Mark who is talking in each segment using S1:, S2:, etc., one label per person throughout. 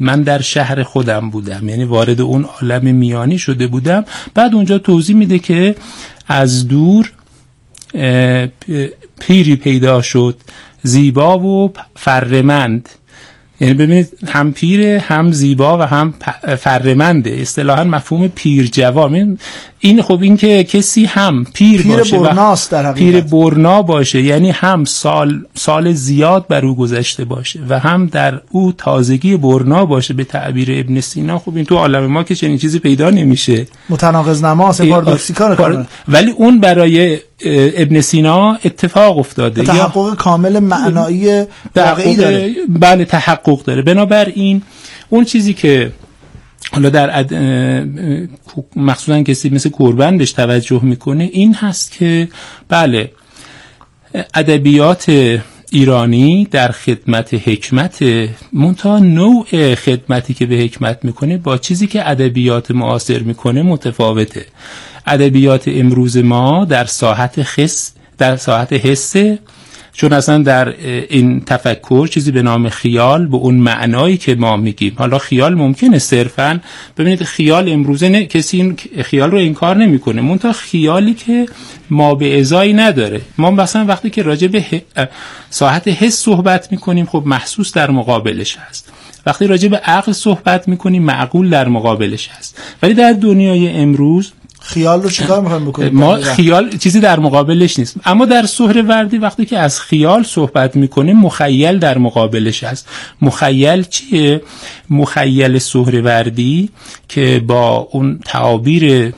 S1: من در شهر خودم بودم. یعنی وارد اون عالم میانی شده بودم. بعد اونجا توضیح میده که از دور پیری پیدا شد. زیبا و فرمند. یعنی ببینید هم پیر هم زیبا و هم فرمنده. اصطلاحا مفهوم پیر جوان این خب این که کسی هم پیر,
S2: پیر
S1: باشه
S2: برناست در
S1: پیر برنا باشه یعنی هم سال سال زیاد بر او گذشته باشه و هم در او تازگی برنا باشه به تعبیر ابن سینا. خب این تو عالم ما که چنین چیزی پیدا نمیشه.
S2: متناقض نماز پاردوکسیکا
S1: ولی اون برای ابن سینا اتفاق افتاده.
S2: تحقق کامل معنایی واقعی داره.
S1: بله تحقق داره. بنابراین اون چیزی که حالا در اد... مخصوصا کسی مثل کوربندش توجه می‌کنه این هست که بله ادبیات ایرانی در خدمت حکمت منتها نوع خدمتی که به حکمت می‌کنه با چیزی که ادبیات معاصر می‌کنه متفاوته. ادبیات امروز ما در ساحت خس در ساحت حسه چون اصلا در این تفکر چیزی به نام خیال به اون معنایی که ما میگیم. حالا خیال ممکنه صرفا ببینید خیال امروزه نه کسی این خیال رو انکار نمی‌کنه. مونتا خیالی که ما به ازایی نداره. ما مثلا وقتی که راجع به ساحت حس صحبت می‌کنیم خب محسوس در مقابلش هست. وقتی راجع به عقل صحبت می‌کنیم معقول در مقابلش هست. ولی در دنیای امروز
S2: خیال رو چیکار می‌خوایم بکنیم؟
S1: ما خیال چیزی در مقابلش نیست. اما در وردی وقتی که از خیال صحبت می‌کنه مخیل در مقابلش هست. مخیل چیه؟ مخیل وردی که با اون تعابیر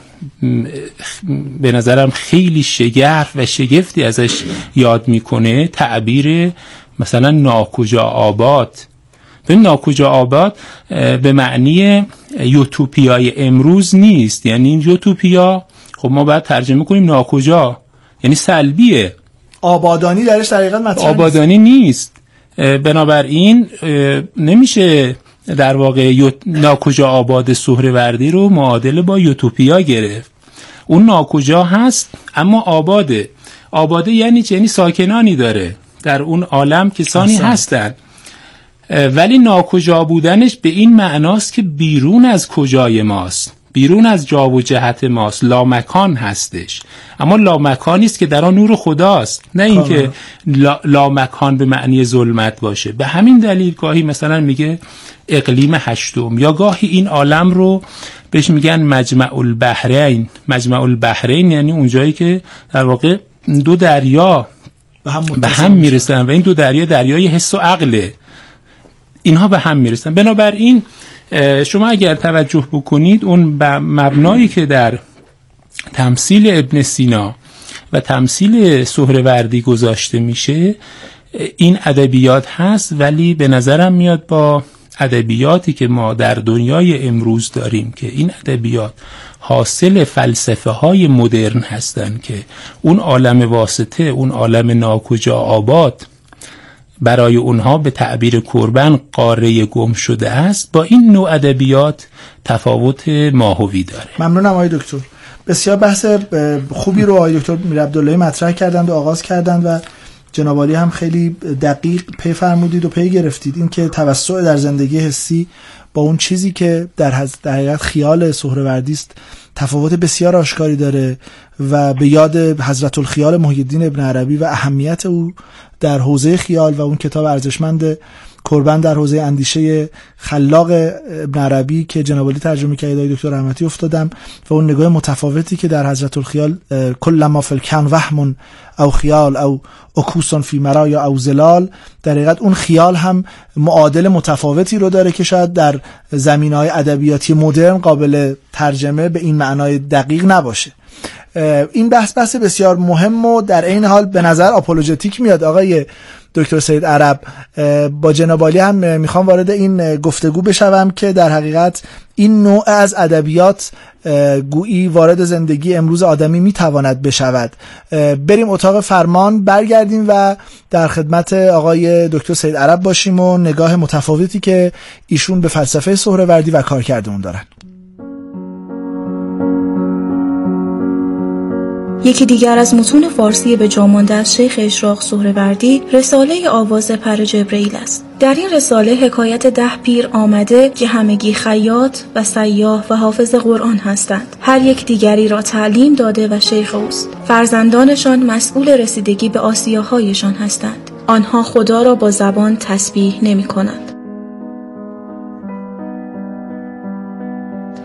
S1: به نظرم خیلی شگرف و شگفتی ازش یاد می‌کنه تعبیر مثلا ناکجا آباد. به ناکجا آباد به معنی یوتوپیای امروز نیست. یعنی این یوتوپیا خب ما باید ترجمه کنیم ناکجا یعنی سلبیه.
S2: آبادانی درش در مطرح
S1: آبادانی نیست, بنابراین نمیشه در واقع ناکجا آباد سهروردی رو معادله با یوتوپیا گرفت. اون ناکجا هست اما آباده. آباده یعنی چه؟ یعنی ساکنانی داره. در اون عالم کسانی هستند ولی ناکجا بودنش به این معناست که بیرون از کجای ماست. بیرون از جا و جهت ماست. لامکان هستش. اما لامکانی است که در آن نور خداست. نه اینکه لامکان به معنی ظلمت باشه. به همین دلیل گاهی مثلا میگه اقلیم هشتم. یا گاهی این عالم رو بهش میگن مجمع البحرین مجمع البحرین یعنی اونجایی که در واقع دو دریا
S2: به هم,
S1: به هم می‌رسن و این دو دریا دریای حس و عقله. اینها به هم می‌رسن. بنابراین شما اگر توجه بکنید اون مبنایی که در تمثیل ابن سینا و تمثیل سهروردی گذاشته میشه این ادبیات هست ولی به نظرم میاد با ادبیاتی که ما در دنیای امروز داریم که این ادبیات حاصل فلسفه های مدرن هستند که اون عالم واسطه اون عالم ناکجا آباد برای اونها به تعبیر کربن قاره گم شده است با این نوع ادبیات تفاوت ماهوی داره.
S2: ممنونم آقای دکتر. بسیار بحث خوبی رو آقای دکتر میر عبداللهی مطرح کردند و آغاز کردند و جنابالی هم خیلی دقیق پی فرمودید و پی گرفتید. این که توسع در زندگی حسی با اون چیزی که در, حقیقت خیال سهروردی است تفاوت بسیار آشکاری داره و به یاد حضرت الخیال محی ابن عربی و اهمیت او در حوزه خیال و اون کتاب ارزشمند کربن در حوزه اندیشه خلاق ابن عربی که جنابالی ترجمه کرده دکتر رحمتی افتادم و اون نگاه متفاوتی که در حضرت الخیال کل ما فلکن وهم او خیال او اکوسون فی یا او زلال در حقیقت اون خیال هم معادل متفاوتی رو داره که شاید در زمین های ادبیاتی مدرن قابل ترجمه به این معنای دقیق نباشه. این بحث بحث بسیار مهم و در این حال به نظر آپولوژتیک میاد. آقای دکتر سید عرب با جنابالی هم می‌خوام وارد این گفتگو بشوم که در حقیقت این نوع از ادبیات گویی وارد زندگی امروز آدمی می‌تواند بشود. بریم اتاق فرمان برگردیم و در خدمت آقای دکتر سید عرب باشیم و نگاه متفاوتی که ایشون به فلسفه سهروردی و کارکردمون دارن.
S3: یکی دیگر از متون فارسی به جامانده از شیخ اشراق سهروردی رساله آواز پر جبرئیل است. در این رساله حکایت ده پیر آمده که همگی خیاط و سیاه و حافظ قرآن هستند. هر یک دیگری را تعلیم داده و شیخ اوست. فرزندانشان مسئول رسیدگی به آسیاهایشان هستند. آنها خدا را با زبان تسبیح نمی کنند.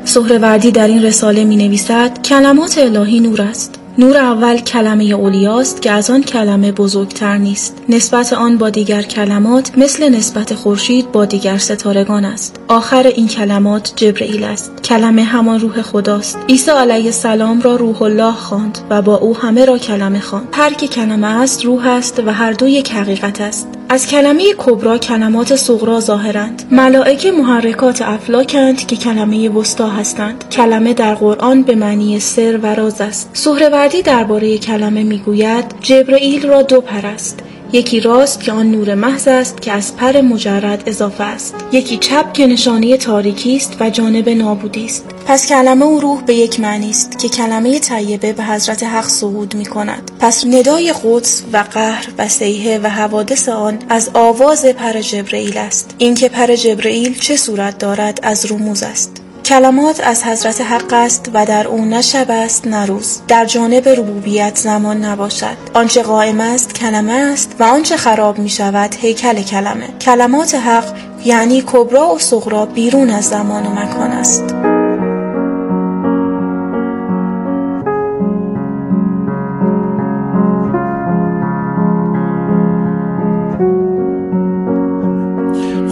S3: سهروردی در این رساله می نویسد کلمات الهی نور است. نور اول کلمه اولیاست که از آن کلمه بزرگتر نیست. نسبت آن با دیگر کلمات مثل نسبت خورشید با دیگر ستارگان است. آخر این کلمات جبرئیل است. کلمه همان روح خداست. عیسی علیه السلام را روح الله خواند و با او همه را کلمه خواند. هر که کلمه است روح است و هر دو یک حقیقت است. از کلمه کبرا کلمات صغرا ظاهرند. ملائکه محرکات افلاکند که کلمه وسطا هستند. کلمه در قرآن به معنی سر و راز است. سهروردی درباره کلمه می‌گوید جبرئیل را دو پر است یکی راست که آن نور محض است که از پر مجرد اضافه است. یکی چپ که نشانه تاریکی است و جانب نابودی است. پس کلمه و روح به یک معنی است که کلمه طیبه به حضرت حق صعود می کند. پس ندای قدس و قهر و سیحه و حوادث آن از آواز پر جبرئیل است. اینکه پر جبرئیل چه صورت دارد از رموز است. کلمات از حضرت حق است و در او نه شب است نه روز. در جانب ربوبیت زمان نباشد. آنچه قائم است کلمه است و آنچه خراب می شود هیکل کلمه. کلمات حق یعنی کبرا و صغرا بیرون از زمان و مکان است.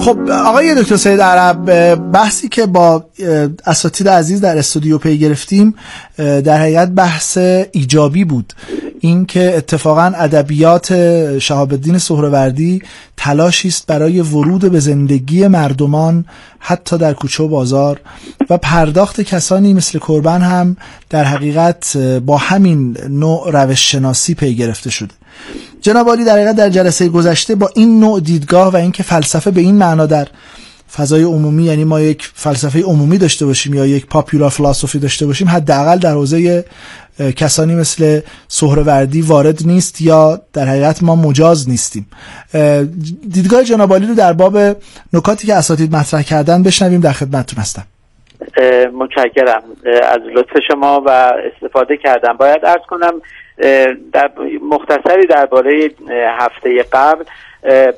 S2: خب آقای دکتر سید عرب بحثی که با اساتید عزیز در استودیو پی گرفتیم در حقیقت بحث ایجابی بود. اینکه اتفاقا ادبیات شهاب الدین سهروردی تلاشی است برای ورود به زندگی مردمان حتی در کوچه و بازار. و پرداخت کسانی مثل کربن هم در حقیقت با همین نوع روش شناسی پی گرفته شده. جناب عالی در در جلسه گذشته با این نوع دیدگاه و اینکه فلسفه به این معنا در فضای عمومی یعنی ما یک فلسفه عمومی داشته باشیم یا یک پاپولار فلسفی داشته باشیم حداقل در حوزه کسانی مثل سهروردی وارد نیست یا در حقیقت ما مجاز نیستیم. دیدگاه جناب عالی رو در باب نکاتی که اساتید مطرح کردن بشنویم در خدمتتون هستم.
S4: متشکرم. از لطف شما و استفاده کردم. باید ارز کنم در مختصری درباره هفته قبل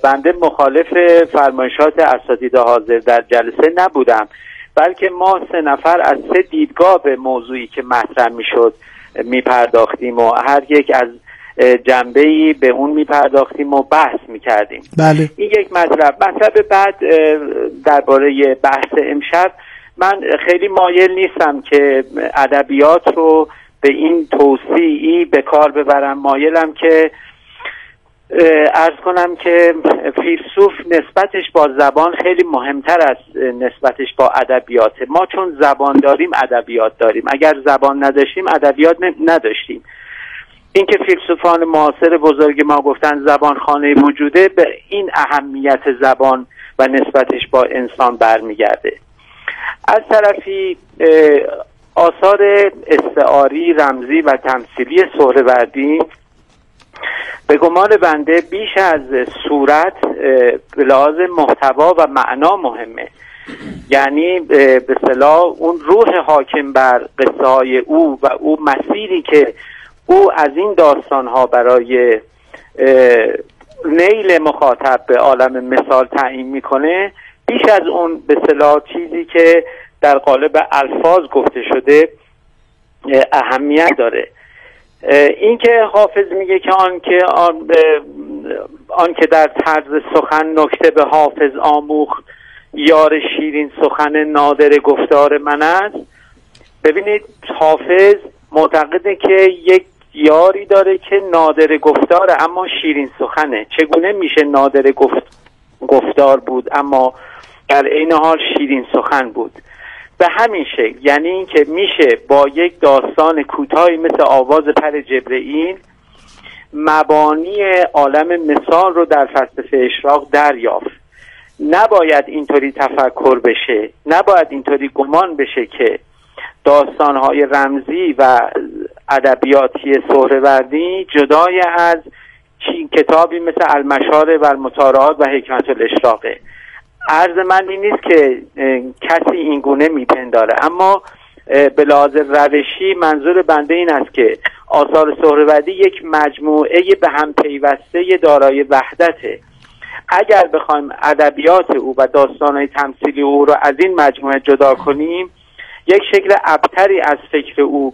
S4: بنده مخالف فرمایشات اساتید حاضر در جلسه نبودم بلکه ما سه نفر از سه دیدگاه به موضوعی که مطرح می‌شد میپرداختیم و هر یک از جنبه ای به اون میپرداختیم و بحث می‌کردیم
S2: بله.
S4: این یک مطلب مطلب بعد درباره بحث امشب من خیلی مایل نیستم که ادبیات رو به این توصیعی به کار ببرم. مایلم که ارز کنم که فیلسوف نسبتش با زبان خیلی مهمتر از نسبتش با ادبیات ما چون زبان داریم ادبیات داریم. اگر زبان نداشتیم ادبیات نداشتیم. اینکه فیلسوفان معاصر بزرگ ما گفتن زبان خانه وجوده به این اهمیت زبان و نسبتش با انسان برمیگرده. از طرفی آثار استعاری رمزی و تمثیلی سهروردی به گمان بنده بیش از صورت به لحاظ محتوا و معنا مهمه. یعنی به صلاح اون روح حاکم بر قصه های او و او مسیری که او از این داستان ها برای نیل مخاطب به عالم مثال تعیین می‌کنه بیش از اون به صلاح چیزی که در قالب الفاظ گفته شده اهمیت داره. این که حافظ میگه که آن که آن, آن که در طرز سخن نکته به حافظ آموخت یار شیرین سخن نادر گفتار من است. ببینید حافظ معتقده که یک یاری داره که نادر گفتاره اما شیرین سخنه. چگونه میشه نادر گفت گفتار بود اما در عین حال شیرین سخن بود؟ به همین شکل. یعنی اینکه میشه با یک داستان کوتاهی مثل آواز پر جبرئیل مبانی عالم مثال رو در فلسفه اشراق دریافت. نباید اینطوری تفکر بشه نباید اینطوری گمان بشه که داستانهای رمزی و ادبیاتی سهروردی جدای از کتابی مثل المشاره و المطارعات و حکمت الاشراقه. عرض من این نیست که کسی این گونه میپنداره. اما به لحاظ روشی منظور بنده این است که آثار سهروردی یک مجموعه به هم پیوسته دارای وحدته. اگر بخوایم ادبیات او و داستانهای تمثیلی او را از این مجموعه جدا کنیم یک شکل ابتری از فکر او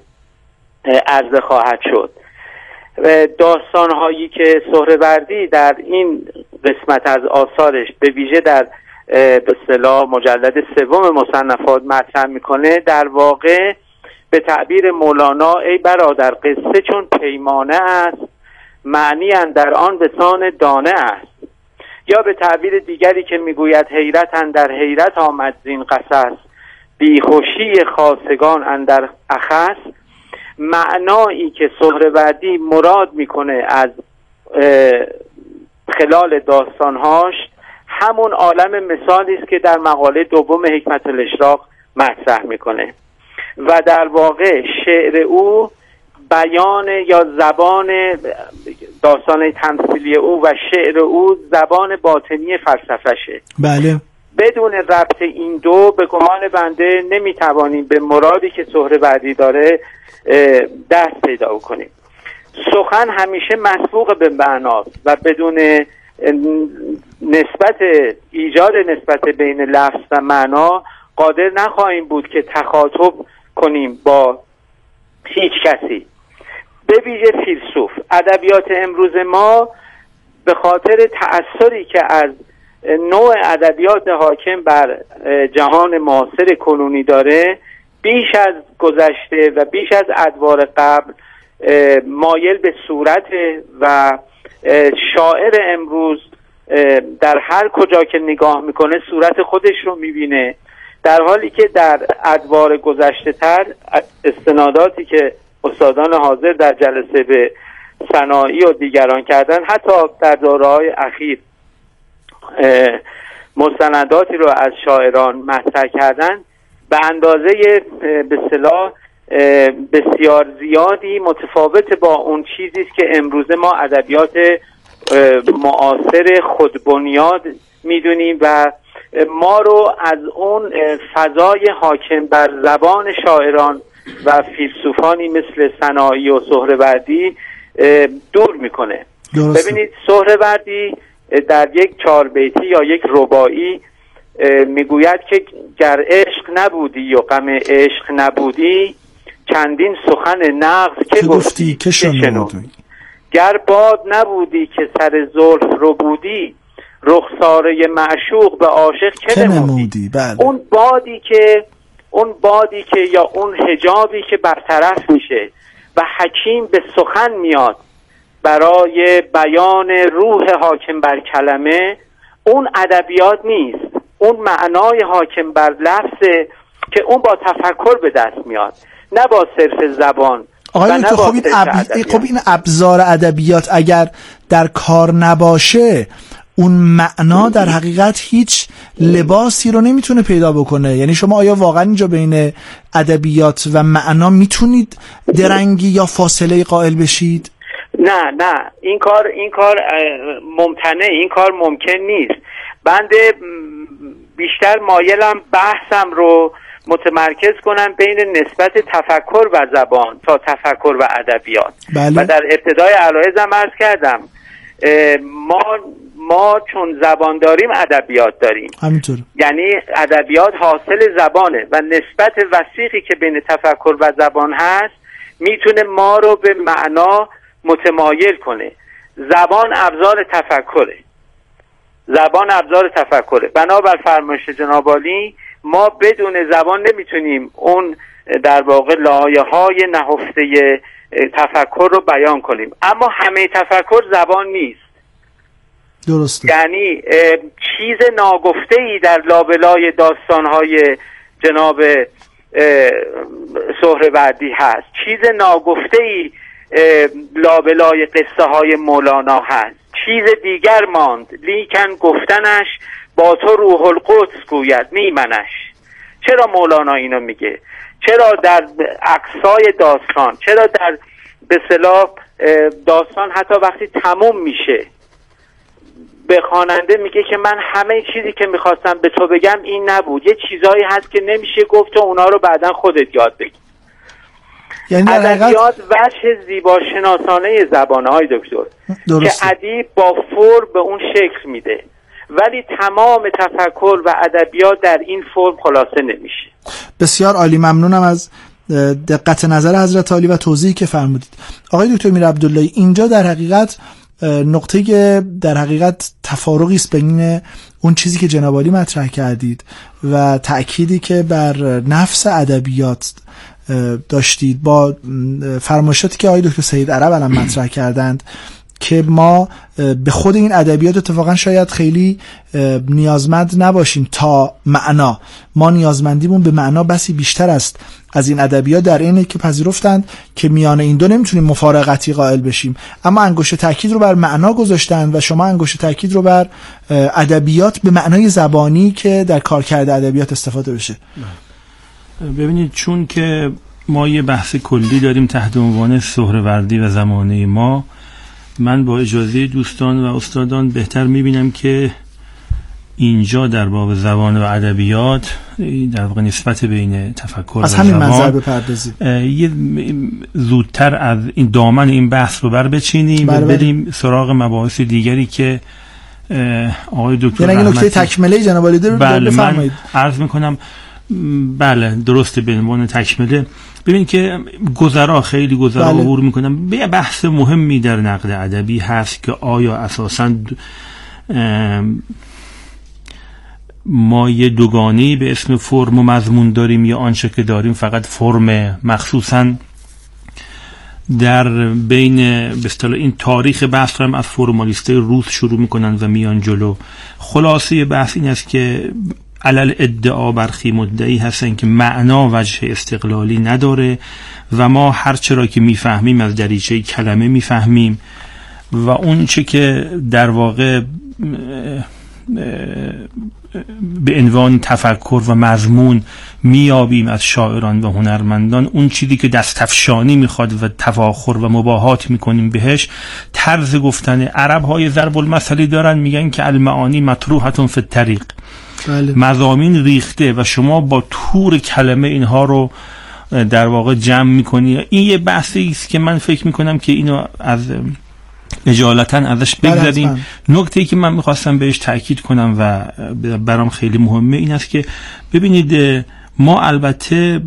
S4: عرضه خواهد شد. داستانهایی که سهروردی در این قسمت از آثارش به ویژه در به اصطلاح مجلد سوم مصنفات مطرح می‌کنه. در واقع به تعبیر مولانا ای برادر قصه چون پیمانه است معنی در آن به سان دانه است. یا به تعبیر دیگری که می‌گوید حیرت در حیرت آمد زین قصص بیخوشی خاصگان اندر اخص. معنایی که سهروردی مراد می‌کنه از خلال داستانهاش همون عالم مثالی است که در مقاله دوم حکمت الاشراق مطرح می‌کنه. و در واقع شعر او بیان یا زبان داستان تمثیلی او و شعر او زبان باطنی فلسفهشه.
S2: بله.
S4: بدون ربط این دو به گمان بنده نمی‌توانیم به مرادی که سهره بعدی داره دست پیدا کنیم. سخن همیشه مسبوق به معناست و بدون نسبت ایجاد نسبت بین لفظ و معنا قادر نخواهیم بود که تخاطب کنیم با هیچ کسی. به ویژه فیلسوف ادبیات امروز ما به خاطر تأثری که از نوع ادبیات حاکم بر جهان معاصر کنونی داره بیش از گذشته و بیش از ادوار قبل مایل به صورت و شاعر امروز در هر کجا که نگاه می‌کنه صورت خودش رو می‌بینه. در حالی که در ادوار گذشته تر استناداتی که استادان حاضر در جلسه به صناعی و دیگران کردن حتی در دوره های اخیر مستنداتی رو از شاعران مطرح کردن به اندازه به صلاح بسیار زیادی متفاوت با اون چیزی است که امروزه ما ادبیات معاصر خودبنیاد می‌دونیم و ما رو از اون فضای حاکم بر زبان شاعران و فیلسوفانی مثل صناعی و سهروردی دور می‌کنه. ببینید سهروردی در یک چهار بیتی یا یک ربایی می‌گوید که گر عشق نبودی یا غم عشق نبودی چندین سخن نغز که گفتی که شنودی گر باد نبودی که سر زلف رو بودی رخساره معشوق به عاشق چه نمودی؟
S2: بله.
S4: اون بادی که اون بادی که یا اون هجابی که برطرف میشه و حکیم به سخن میاد برای بیان روح حاکم بر کلمه اون ادبیات نیست. اون معنای حاکم بر لفظه که اون با تفکر به دست میاد نه با صرف زبان
S2: آقای خب این, خب این ابزار ادبیات اگر در کار نباشه اون معنا در حقیقت هیچ لباسی رو نمی‌تونه پیدا بکنه. یعنی شما آیا واقعا اینجا بین ادبیات و معنا می‌تونید درنگی یا فاصله قائل بشید؟
S4: نه نه. این کار این کار ممتنه. این کار ممکن نیست. بنده بیشتر مایلم بحثم رو متمرکز کنم بین نسبت تفکر و زبان تا تفکر و ادبیات.
S2: بله.
S4: و در ابتدای علایزم ارز کردم ما ما چون زبان داریم ادبیات داریم.
S2: همینطور.
S4: یعنی ادبیات حاصل زبانه و نسبت وسیقی که بین تفکر و زبان هست می‌تونه ما رو به معنا متمایل کنه. زبان ابزار تفکره. زبان ابزار تفکره. بنابر فرمایش جنابالی ما بدون زبان نمی‌تونیم اون در واقع لایه های نهفته تفکر رو بیان کنیم. اما همه تفکر زبان نیست.
S2: درسته.
S4: یعنی چیز ناگفته ای در لابلای داستان های جناب سهروردی هست. چیز ناگفته ای لابلای قصه های مولانا هست. چیز دیگر ماند. لیکن گفتنش با تو روح القدس گوید میمنش. چرا مولانا اینو میگه؟ چرا در اقصای داستان چرا در به صلاح داستان حتی وقتی تموم میشه به خواننده میگه که من همه چیزی که می‌خواستم به تو بگم این نبود. یه چیزهایی هست که نمیشه گفت و اونا رو بعدا خودت یاد بگی یعنی ادبیات وجه زیبا شناسانه زبانه های دکتر که ادیب با فور به اون شکل میده. ولی تمام تفکر و ادبیات در این فرم خلاصه نمیشه.
S2: بسیار عالی ممنونم از دقت نظر حضرت عالی و توضیحی که فرمودید. آقای دکتر میر عبدالله اینجا در حقیقت نقطه در حقیقت تفارقی است بین اون چیزی که جناب عالی مطرح کردید و تأکیدی که بر نفس ادبیات داشتید با فرمایشاتی که آقای دکتر سید عرب الان مطرح کردند. که ما به خود این ادبیات اتفاقا شاید خیلی نیازمند نباشیم تا معنا. ما نیازمندیمون به معنا بسی بیشتر است از این ادبیات در اینه که پذیرفتند که میان این دو نمی‌تونیم مفارقتی قائل بشیم. اما انگشت تاکید رو بر معنا گذاشتن و شما انگشت تاکید رو بر ادبیات به معنای زبانی که در کارکرد ادبیات استفاده بشه.
S5: ببینید چون که ما یه بحث کلی داریم تحت عنوان سهروردی و زمانه ما من با اجازه دوستان و استادان بهتر می‌بینم که اینجا در باب زبان و ادبیات در واقع نسبت بین تفکر
S2: از همین منظر بپردازید.
S5: یه زودتر از این دامن این بحث رو بر بچینیم و بریم سراغ مباحث دیگری که آقای دکتر
S2: یعنی نکته تکمله جناب رو
S5: بله من عرض می‌کنم بله درسته به عنوان تکمله ببین که گذرا خیلی گذرا بله. عبور می‌کنم به بحث مهمی در نقد ادبی هست که آیا اساسا ما یه دوگانی به اسم فرم و مضمون داریم یا آنچه که داریم فقط فرم مخصوصا در بین به این تاریخ بحث هم از فرمالیسته روس شروع می‌کنن و میان جلو خلاصه بحث این است که علل ادعا برخی مدعی هستن که معنا وجه استقلالی نداره و ما هر چرا که می‌فهمیم از دریچه کلمه می‌فهمیم و اون چه که در واقع به عنوان تفکر و مضمون میابیم از شاعران و هنرمندان اون چیزی که دستفشانی می‌خواد و تفاخر و مباهات می‌کنیم بهش طرز گفتن عرب های ضرب المثلی دارن میگن که المعانی مطروحتون فی الطریق. بله. مزامین ریخته و شما با تور کلمه اینها رو در واقع جمع می‌کنی. این یه بحثی است که من فکر می‌کنم که اینو از اجالتا ازش بله، بگذاریم نکته ای که من می‌خواستم بهش تاکید کنم و برام خیلی مهمه این است که ببینید ما البته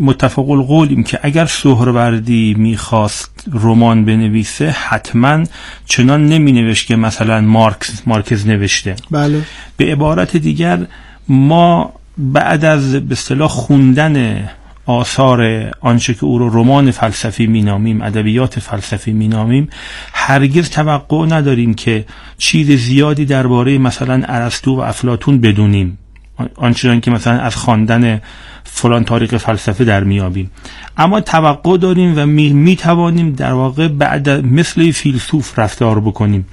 S5: متفق القولیم که اگر سهروردی می‌خواست رمان بنویسه حتما چنان نمی نوشت که مثلا مارکس مارکز نوشته
S2: بله.
S5: به عبارت دیگر ما بعد از به اصطلاح خوندن آثار آنچه که او رو رمان فلسفی مینامیم ادبیات فلسفی مینامیم هرگز توقع نداریم که چیز زیادی درباره مثلا ارسطو و افلاتون بدونیم آنچنان که مثلا از خواندن فلان تاریخ فلسفه در میابیم. اما توقع داریم و می, می توانیم در واقع بعد مثل فیلسوف رفتار بکنیم.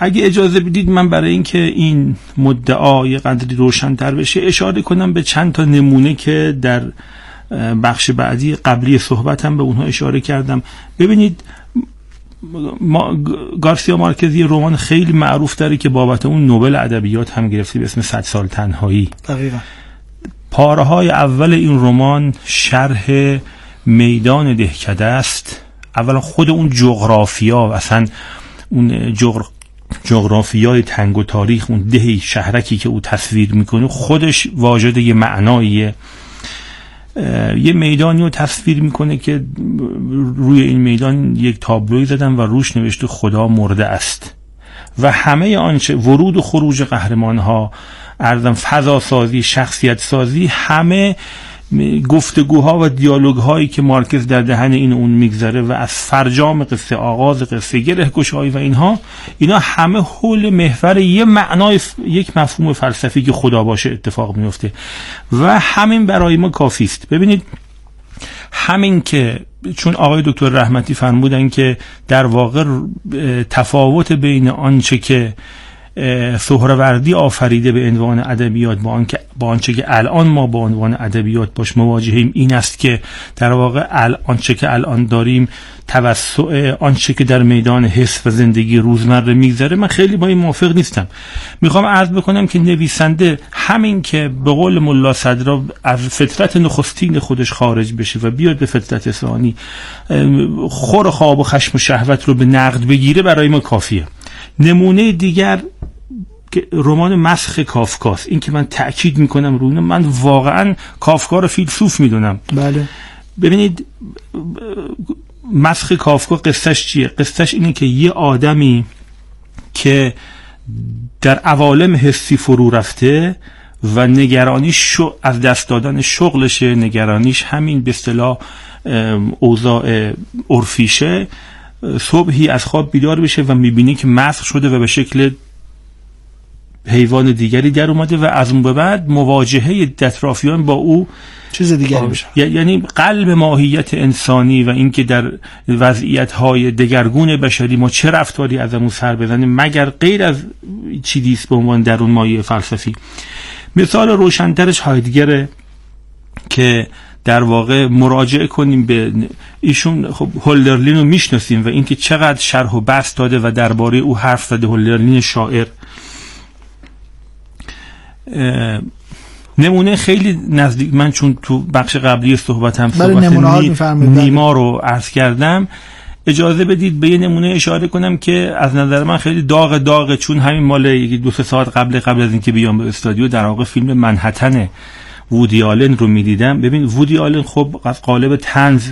S5: اگه اجازه بدید من برای اینکه این مدعا یه قدری روشنتر بشه اشاره کنم به چند تا نمونه که در بخش بعدی قبلی صحبتم به اونها اشاره کردم. ببینید ما گارسیا مارکزی رمان خیلی معروف داره که بابت اون نوبل ادبیات هم گرفته به اسم صد سال تنهایی.
S2: دقیقا.
S5: پاره های اول این رمان شرح میدان دهکده است. اولا خود اون جغرافیا اصلا اون جغر... جغرافیای تنگ و تاریخ اون دهی شهرکی که او تصویر می‌کنه خودش واجد یه معناییه. یه میدانی رو تصویر می‌کنه که روی این میدان یک تابلوی زدن و روش نوشته خدا مرده است. و همه آنچه ورود و خروج قهرمان ها ارزم فضا سازی شخصیت سازی همه گفتگوها و دیالوگ هایی که مارکز در دهن این اون میگذره و از فرجام قصه آغاز قصه گره گشایی و اینها اینا همه حول محور یه معنای یک مفهوم فلسفی که خدا باشه اتفاق میفته و همین برای ما کافی است. ببینید همین که چون آقای دکتر رحمتی فرمودن که در واقع تفاوت بین آنچه که سهروردی آفریده به عنوان ادبیات با آنکه با آنچه که الان ما با عنوان ادبیات باش مواجهیم این است که در واقع آنچه که الان داریم توسع آنچه که در میدان حس و زندگی روزمره میگذره من خیلی با این موافق نیستم. می‌خوام عرض بکنم که نویسنده همین که به قول ملا صدرا از فطرت نخستین خودش خارج بشه و بیاد به فطرت ثانی خور خواب و خشم و شهوت رو به نقد بگیره برای ما کافیه. نمونه دیگر رمان مسخ کافکاس این که من تاکید می‌کنم روی من واقعا کافکا رو فیلسوف می‌دونم.
S2: بله.
S5: ببینید مسخ کافکا قصهش چیه؟ قصهش اینه که یه آدمی که در عوالم حسی فرو رفته و نگرانیش از دست دادن شغلشه نگرانیش همین به اصطلاح اوضاع عرفیشه صبحی از خواب بیدار بشه و می‌بینی که مسخ شده و به شکل حیوان دیگری در اومده و از اون به بعد مواجهه اطرافیان با او
S2: چیز دیگری بشه
S5: یعنی قلب ماهیت انسانی و اینکه در وضعیت های دگرگون بشری ما چه رفتاری از امون سر بزنیم مگر غیر از چیزی به عنوان در اون مایه فلسفی. مثال روشنترش هایدگره که در واقع مراجعه کنیم به ایشون خب هولدرلین رو می‌شناسیم و اینکه چقدر شرح و بحث داده و درباره او حرف زده هولدرلین شاعر. نمونه خیلی نزدیک من چون تو بخش قبلی صحبتم صحبت نی...
S2: بله.
S5: نیما رو عرض کردم. اجازه بدید به یه نمونه اشاره کنم که از نظر من خیلی داغ داغه چون همین مال یکی دو سه ساعت قبل قبل از اینکه بیام به استادیو در واقع فیلم منحتن وودی آلن رو می‌دیدم. ببین وودی آلن خب از قالب تنز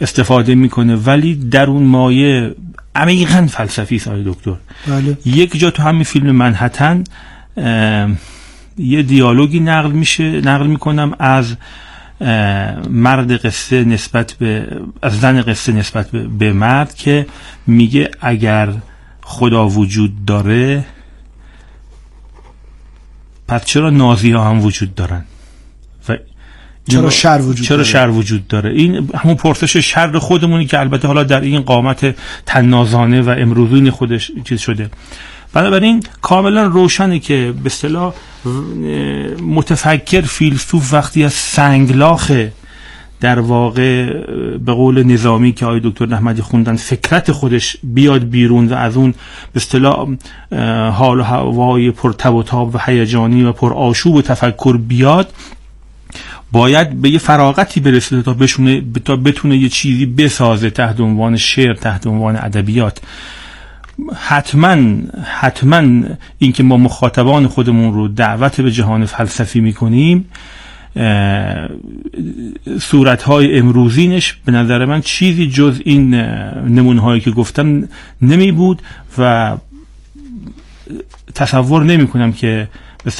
S5: استفاده می‌کنه ولی در اون مایه عمیقا فلسفی است دکتر
S2: بله.
S5: یک جا تو همین فیلم منحتن یه دیالوگی نقل میشه نقل می‌کنم از مرد قصه نسبت به از زن قصه نسبت به مرد که میگه اگر خدا وجود داره پس چرا نازی ها هم وجود دارن
S2: و چرا شر وجود
S5: چرا
S2: داره؟
S5: شر وجود داره این همون پرسش شر خودمونی که البته حالا در این قامت تنازانه و امروزین خودش چیز شده بنابراین کاملا روشنه که به اصطلاح متفکر فیلسوف وقتی از سنگلاخ در واقع به قول نظامی که آقای دکتر نحمدی خوندن فکرت خودش بیاد بیرون و از اون به اصطلاح حال و هوای پر تب و تاب و هیجانی و پر آشوب و تفکر بیاد باید به یه فراغتی برسه تا بشونه تا بتونه یه چیزی بسازه تحت عنوان شعر تحت عنوان ادبیات. حتما حتما اینکه ما مخاطبان خودمون رو دعوت به جهان فلسفی می‌کنیم صورت های امروزینش به نظر من چیزی جز این نمونه هایی که گفتم نمی بود و تصور نمی کنم که به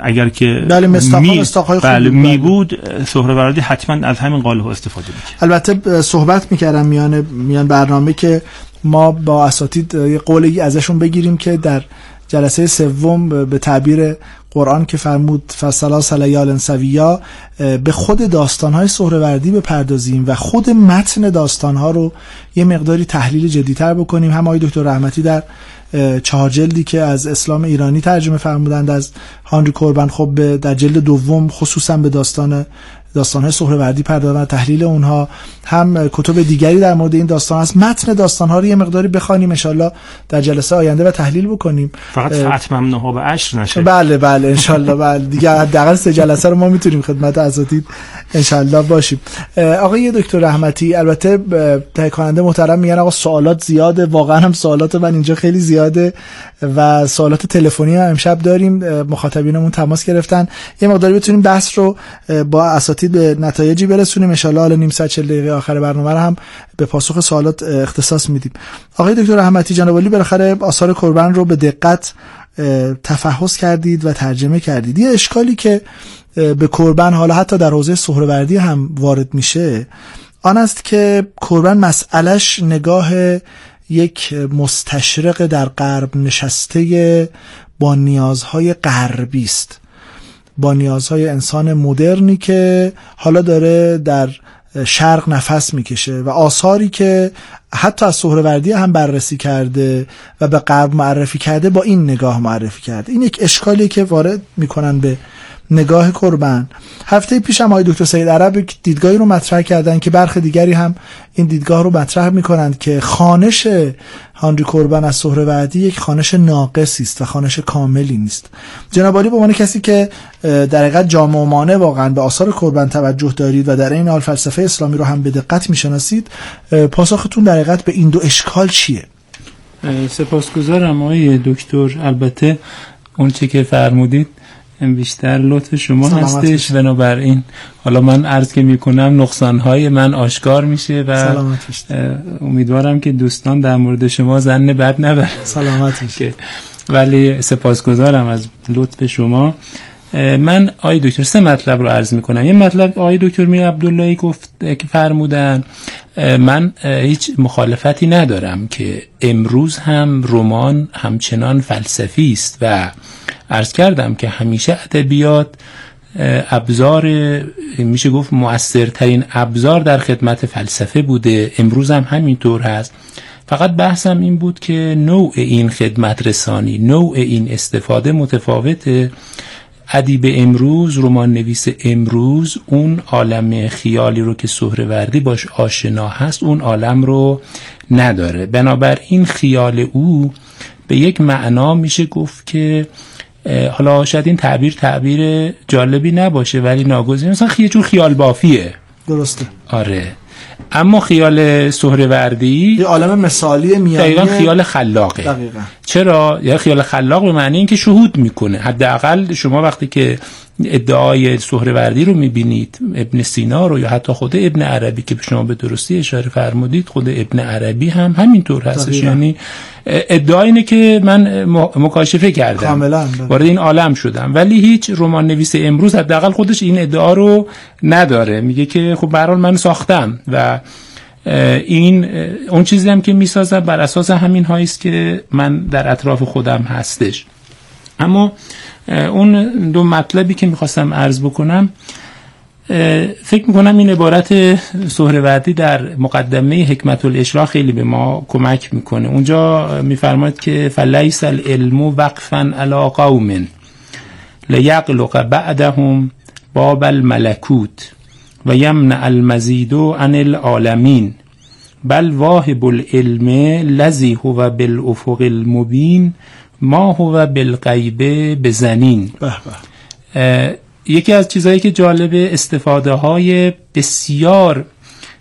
S5: اگر که
S2: بله می,
S5: بله می بود سهروردی حتما از همین قاله ها استفاده می‌کرد.
S2: البته صحبت می‌کردم میان میان برنامه که ما با اساتید یه قولی ازشون بگیریم که در جلسه سوم به تعبیر قرآن که فرمود فصلا سلیال سویا به خود داستانهای سهروردی بپردازیم و خود متن داستانها رو یه مقداری تحلیل جدیتر بکنیم. هم آقای دکتر رحمتی در چهار جلدی که از اسلام ایرانی ترجمه فرمودند از هانری کوربن خب در جلد دوم خصوصا به داستان داستان های سهروردی پرداختن تحلیل اونها هم کتب دیگری در مورد این داستان هست. متن داستان ها رو یه مقداری بخوانیم ان در جلسه آینده و تحلیل بکنیم.
S5: فقط ختم ها به عشر نشه.
S2: بله بله ان بله. دیگه حداقل سه جلسه رو ما می‌تونیم خدمت اساتید ان باشیم. آقای دکتر رحمتی البته تهیه کننده محترم میگن آقا سوالات زیاده واقعا هم سوالات من اینجا خیلی زیاده و سوالات تلفنی هم امشب داریم. مخاطبینمون تماس گرفتن. یه مقداری بتونیم بحث رو با اساتید به نتایجی برسونیم. ان حالا نیم ساعت 40 دقیقه آخر برنامه رو هم به پاسخ سوالات اختصاص میدیم. آقای دکتر رحمتی جناب علی بالاخره آثار قربان رو به دقت تفحص کردید و ترجمه کردید. یه اشکالی که به قربان حالا حتی در حوزه سهروردی هم وارد میشه آن است که قربان مسئلش نگاه یک مستشرق در غرب نشسته با نیازهای غربی است. با نیازهای انسان مدرنی که حالا داره در شرق نفس می‌کشه و آثاری که حتی از سهروردی هم بررسی کرده و به غرب معرفی کرده با این نگاه معرفی کرده. این یک اشکالی که وارد می‌کنن به نگاه قربان هفته پیش هم آقای دکتر سید عرب دیدگاهی رو مطرح کردن که برخ دیگری هم این دیدگاه رو مطرح می‌کنند که خانش هانری قربان از سهروردی یک خانش ناقصی است و خانش کاملی نیست. جناب عالی به کسی که در حقیقت جامع واقعا به آثار قربان توجه دارید و در این حال فلسفه اسلامی رو هم به دقت می‌شناسید پاسختون در حقیقت به این دو اشکال چیه؟
S1: سپاسگزارم آقای دکتر. البته اون چی که فرمودید بیشتر لطف شما هستش. بنابراین حالا من عرض که می‌کنم نقصانهای من آشکار میشه و امیدوارم که دوستان در مورد شما زن بد نبرن.
S2: سلامت
S1: ولی سپاسگزارم از لطف شما. من آقای دکتر سه مطلب رو عرض می‌کنم. یه مطلب آقای دکتر میر عبداللهی گفت که فرمودن من هیچ مخالفتی ندارم که امروز هم رمان همچنان فلسفی است و عرض کردم که همیشه ادبیات ابزار میشه گفت مؤثرترین ابزار در خدمت فلسفه بوده. امروز هم همینطور هست. فقط بحثم این بود که نوع این خدمت رسانی نوع این استفاده متفاوته. ادیب امروز رمان نویس امروز اون عالم خیالی رو که سهروردی باش آشنا هست اون عالم رو نداره. بنابراین خیال او به یک معنا میشه گفت که حالا شاید این تعبیر تعبیر جالبی نباشه ولی ناگزیر. مثلا یه جور خیال بافیه.
S2: درسته.
S1: آره. اما خیال سهروردی
S2: یه عالم مثالی میانی.
S1: دقیقا خیال خلاقه.
S2: دقیقا.
S1: چرا؟ یا خیال خلاق به معنی اینکه شهود می‌کنه. حداقل شما وقتی که ادعای سهروردی رو می‌بینید ابن سینا رو یا حتی خود ابن عربی که شما به درستی اشاره فرمودید خود ابن عربی هم همینطور هستش. یعنی ادعا اینه که من مکاشفه کردم.
S2: کاملا.
S1: وارد این عالم شدم. ولی هیچ رمان نویس امروز حداقل خودش این ادعا رو نداره. میگه که خب به من ساختم و این اون چیزی هم که می‌سازم بر اساس همین هایی است که من در اطراف خودم هستش. اما اون دو مطلبی که می‌خواستم عرض بکنم فکر می‌کنم این عبارت سهروردی در مقدمه حکمت الاشرا خیلی به ما کمک می‌کنه. اونجا میفرماید که فلیس العلم وقفا علی قوم لیقلق بعدهم باب الملکوت و یمنع المزید عن العالمین. بل واهب العلم لذی هو بالافق المبین ما هو بالغیبه بزنین. یکی از چیزهایی که جالب استفاده های بسیار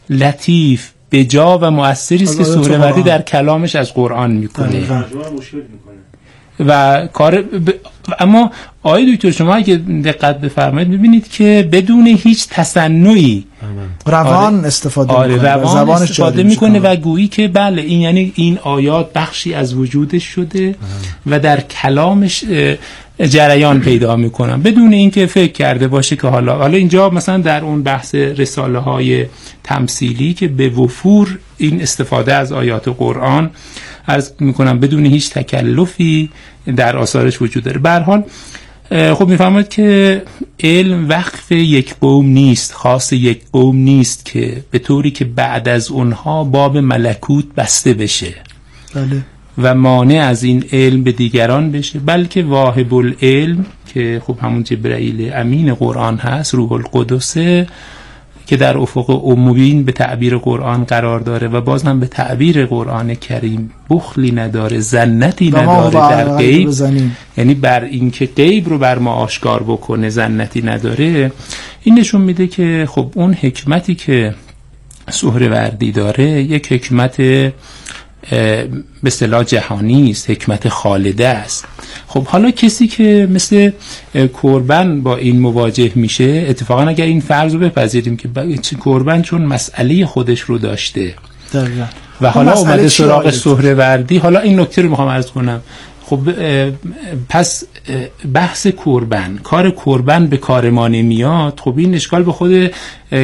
S1: لطیف بجا و مؤثری است که سوره در کلامش از قرآن می‌کنه. و کار ب... اما آقای دکتر شما اگه دقت بفرمایید ببینید که بدون هیچ تصنعی
S2: روان آره. استفاده
S1: آره می‌کنه روان استفاده می‌کنه و گویی که بله این یعنی این آیات بخشی از وجودش شده و در کلامش جریان پیدا می‌کنم بدون اینکه فکر کرده باشه که حالا حالا اینجا مثلا در اون بحث رساله های تمثیلی که به وفور این استفاده از آیات قرآن عرض می‌کنم بدون هیچ تکلفی در آثارش وجود داره. به حال خب می‌فهمد که علم وقف یک قوم نیست خاص یک قوم نیست که به طوری که بعد از اونها باب ملکوت بسته بشه.
S2: بله.
S1: و مانع از این علم به دیگران بشه بلکه واهب العلم که خب همون جبرئیل امین قرآن هست روح القدسه که در افق عمومین به تعبیر قرآن قرار داره و باز هم به تعبیر قرآن کریم بخلی نداره زنتی نداره در غیب. یعنی بر اینکه غیب رو بر ما آشکار بکنه زنتی نداره. این نشون میده که خب اون حکمتی که سهروردی داره یک حکمت به اصطلاح جهانی است حکمت خالده است. خب حالا کسی که مثل کربن با این مواجه میشه اتفاقا اگر این فرض رو بپذیریم که کربن چون مسئله خودش رو داشته. و حالا اومده سراغ سهروردی. حالا این نکته رو می‌خوام عرض کنم. خب پس بحث کربن کار کربن به کار ما نمیاد خب این اشکال به خود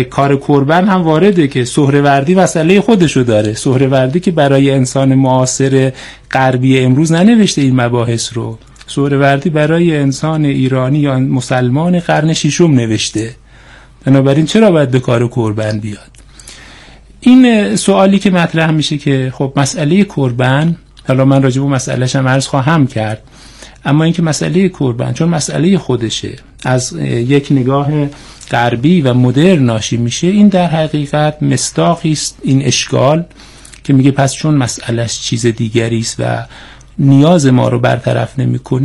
S1: کار کربن هم وارده که سهروردی مسئله خودشو داره. سهروردی که برای انسان معاصر غربی امروز ننوشته این مباحث رو. سهروردی برای انسان ایرانی یا مسلمان قرن ششم نوشته. بنابراین چرا باید به کار کربن بیاد؟ این سوالی که مطرح میشه که خب مسئله کربن حالا من راجع به مسئلهش هم عرض خواهم کرد. اما اینکه مسئله کربن چون مسئله خودشه از یک نگاه غربی و مدرن ناشی میشه این در حقیقت مستاقی است این اشکال که میگه پس چون مسئلهش چیز دیگری است و نیاز ما رو برطرف نمی‌کنه